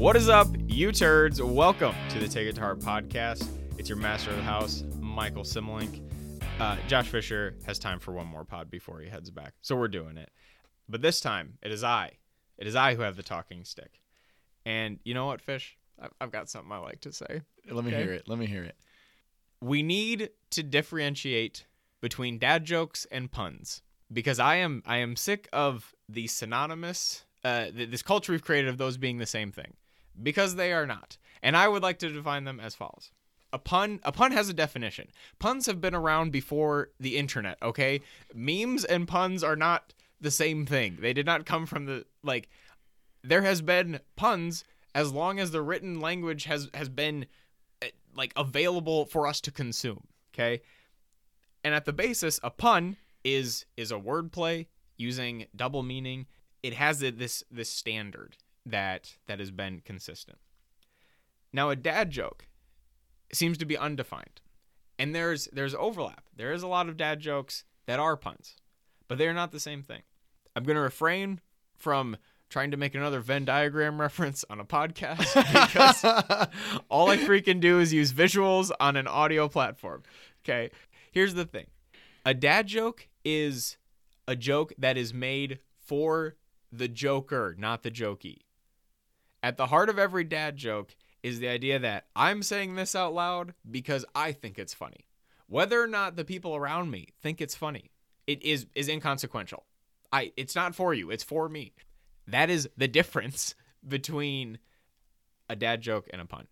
What is up, you turds? Welcome to the Take It to Heart podcast. It's your master of the house, Michael Simmelink. Uh, Josh Fisher has time for one more pod before he heads back, so we're doing it. But this time, it is I. It is I who have the talking stick. And you know what, Fish? I've, I've got something I like to say. Let me Okay. hear it. Let me hear it. We need to differentiate between dad jokes and puns because I am I am sick of the synonymous uh, th- this culture we've created of those being the same thing because they are not. And I would like to define them as follows. A pun a pun has a definition. Puns have been around before the internet, okay? Memes and puns are not the same thing. They did not come from the like there has been puns as long as the written language has has been eh, like available for us to consume, okay? And at the basis, a pun is is a wordplay using double meaning. It has this this standard that that has been consistent. Now, a dad joke seems to be undefined, and there's there's overlap. There is a lot of dad jokes that are puns, but they are not the same thing. I'm going to refrain from trying to make another Venn diagram reference on a podcast because all I freaking do is use visuals on an audio platform. Okay. Here's the thing a dad joke is a joke that is made for the joker, not the jokey. At the heart of every dad joke is the idea that I'm saying this out loud because I think it's funny. Whether or not the people around me think it's funny, it is is inconsequential. I it's not for you, it's for me. That is the difference between a dad joke and a pun.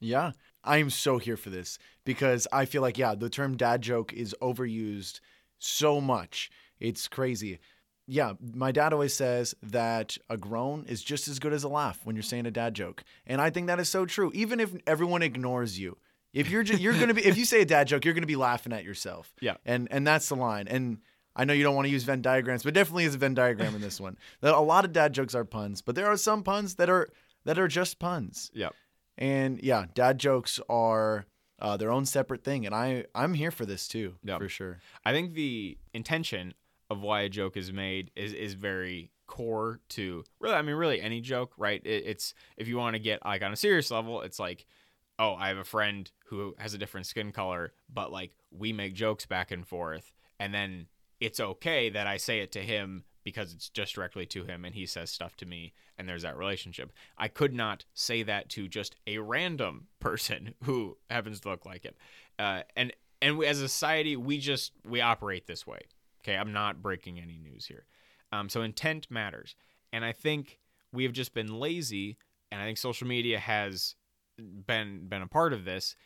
Yeah, I am so here for this because I feel like yeah, the term dad joke is overused so much. It's crazy. Yeah, my dad always says that a groan is just as good as a laugh when you're saying a dad joke. And I think that is so true. Even if everyone ignores you. If you're just, you're going to be if you say a dad joke, you're going to be laughing at yourself. Yeah. And and that's the line. And I know you don't want to use Venn diagrams, but definitely is a Venn diagram in this one. That a lot of dad jokes are puns, but there are some puns that are that are just puns. Yep. And yeah, dad jokes are uh, their own separate thing, and I I'm here for this too, Yep. for sure. I think the intention of why a joke is made is is very core to really I mean really any joke, right? It, it's if you want to get like on a serious level, it's like oh, I have a friend who has a different skin color, but like we make jokes back and forth and then it's okay that I say it to him because it's just directly to him and he says stuff to me and there's that relationship. I could not say that to just a random person who happens to look like him. Uh, and and as a society, we just we operate this way. Okay, I'm not breaking any news here. Um, so intent matters, and I think we have just been lazy, and I think social media has been been a part of this.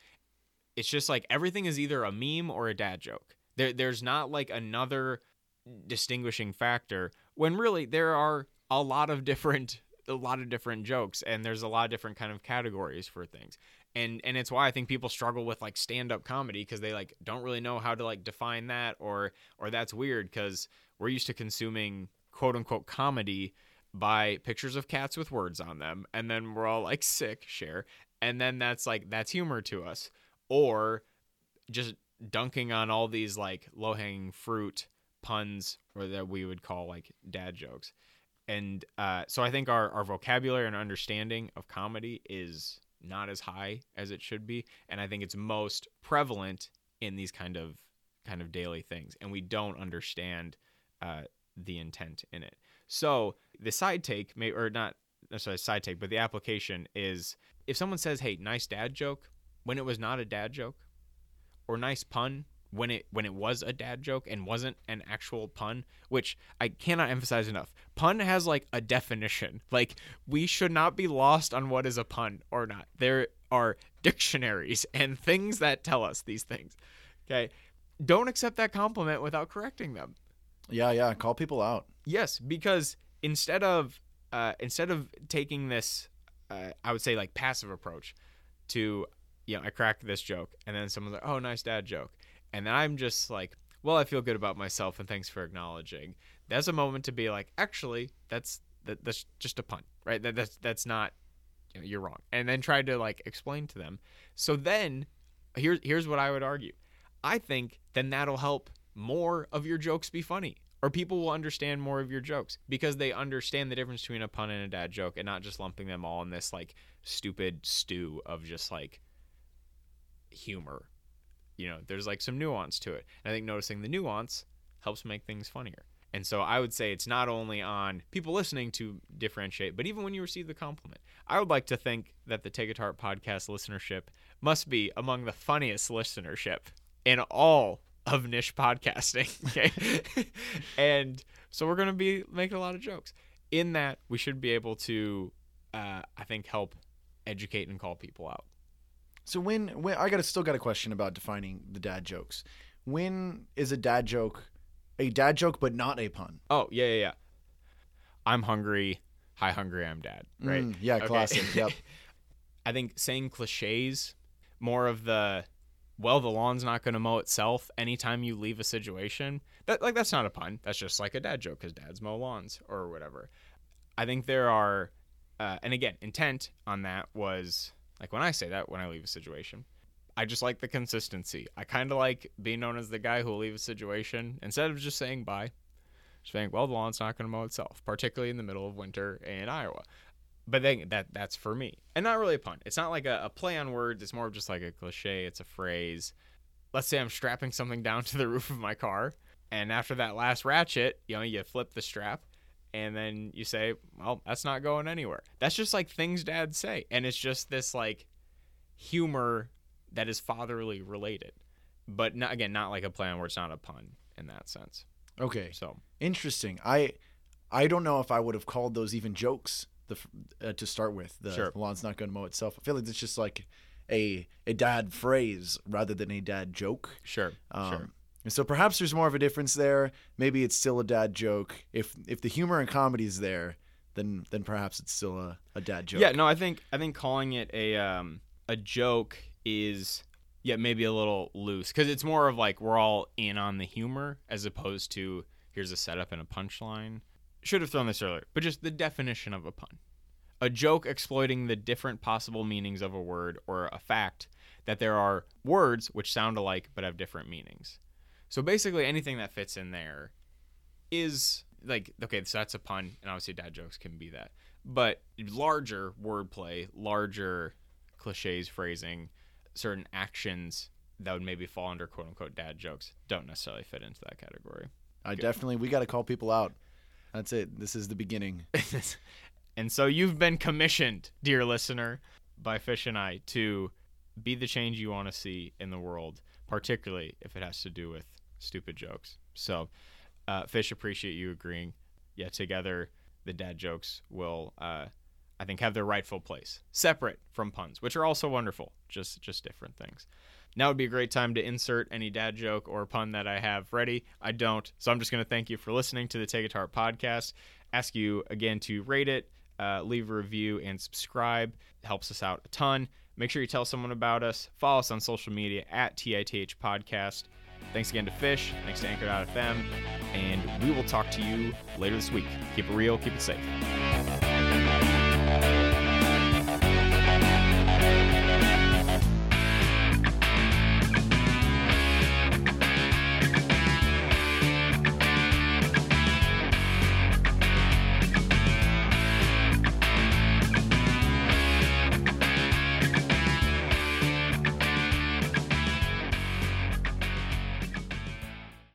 It's just like everything is either a meme or a dad joke. There, there's not like another distinguishing factor when really there are a lot of different a lot of different jokes and there's a lot of different kind of categories for things and and it's why i think people struggle with like stand-up comedy because they like don't really know how to like define that or or that's weird because we're used to consuming quote unquote comedy by pictures of cats with words on them and then we're all like sick share and then that's like that's humor to us. Or just dunking on all these like low-hanging fruit puns or that we would call like dad jokes. And uh, so i think our, our vocabulary and understanding of comedy is not as high as it should be. And i think it's most prevalent in these kind of kind of daily things. And we don't understand uh, the intent in it. So the side take may or not necessarily side take but the application is if someone says hey nice dad joke when it was not a dad joke or nice pun when it when it was a dad joke and wasn't an actual pun which i cannot emphasize enough. Pun has like a definition. Like we should not be lost on what is a pun or not. There are dictionaries and things that tell us these things. Okay? Don't accept that compliment without correcting them. Yeah, yeah. Call people out. Yes, because instead of uh, instead of taking this, uh, I would say like passive approach to, you know, I cracked this joke, and then someone's like, "Oh, nice dad joke," and then I'm just like, "Well, I feel good about myself, and thanks for acknowledging." That's a moment to be like, "Actually, that's that, that's just a pun, right? That that's that's not, you know, you're wrong," and then try to like explain to them. So then, here's here's what I would argue. I think then that'll help more of your jokes be funny or people will understand more of your jokes because they understand the difference between a pun and a dad joke and not just lumping them all in this like stupid stew of just like humor. You know, there's like some nuance to it. And I think noticing the nuance helps make things funnier. And so I would say it's not only on people listening to differentiate, but even when you receive the compliment. I would like to think that the Take to Heart podcast listenership must be among the funniest listenership in all of niche podcasting. Okay. and so we're going to be making a lot of jokes. In that, we should be able to, uh, I think, help educate and call people out. So when when I got still got a question about defining the dad jokes. When is a dad joke a dad joke but not a pun? Oh, yeah, yeah, yeah. I'm hungry. Hi, hungry, I'm dad. Right? Mm, yeah, Okay. classic. Yep. I think saying cliches, more of the, well, the lawn's not going to mow itself anytime you leave a situation. That like that's not a pun. That's just like a dad joke because dads mow lawns or whatever. I think there are, uh, and again, intent on that was like when I say that when I leave a situation. I just like the consistency. I kind of like being known as the guy who will leave a situation instead of just saying bye. Just saying, well, the lawn's not going to mow itself, particularly in the middle of winter in Iowa. But then that that's for me, and not really a pun. It's not like a, a play on words. It's more of just like a cliche. It's a phrase. Let's say I'm strapping something down to the roof of my car, and after that last ratchet, you know, you flip the strap, and then you say, "Well, that's not going anywhere." That's just like things dads say, and it's just this like humor that is fatherly related, but not, again, not like a plan where it's not a pun in that sense. Okay. So Interesting. I I don't know if I would have called those even jokes the uh, to start with. The Sure. lawn's not going to mow itself. I feel like it's just like a a dad phrase rather than a dad joke. sure, Um, sure. And so perhaps there's more of a difference there. Maybe it's still a dad joke. If if the humor and comedy is there, then then perhaps it's still a, a dad joke. Yeah, no, I think I think calling it a um a joke is yeah maybe a little loose because it's more of like we're all in on the humor as opposed to here's a setup and a punchline. Should have thrown this earlier, but just the definition of a pun. A joke exploiting the different possible meanings of a word or a fact that there are words which sound alike but have different meanings. So basically anything that fits in there is like okay, so that's a pun, and obviously dad jokes can be that. But larger wordplay, larger cliches, phrasing, certain actions that would maybe fall under quote unquote dad jokes don't necessarily fit into that category. I definitely we got to call people out. That's it. This is the beginning. and so you've been commissioned, dear listener, by Fish and I to be the change you want to see in the world, particularly if it has to do with stupid jokes. So, uh, Fish, appreciate you agreeing. Yeah, together the dad jokes will, uh, I think, have their rightful place, separate from puns, which are also wonderful, just just different things. Now would be a great time to insert any dad joke or pun that I have ready. I don't, so I'm just going to thank you for listening to the Take Heart podcast. Ask you again to rate it, uh, leave a review, and subscribe. It helps us out a ton. Make sure you tell someone about us. Follow us on social media at TITH Podcast. Thanks again to Fish. Thanks to Anchor.fm. And we will talk to you later this week. Keep it real, keep it safe.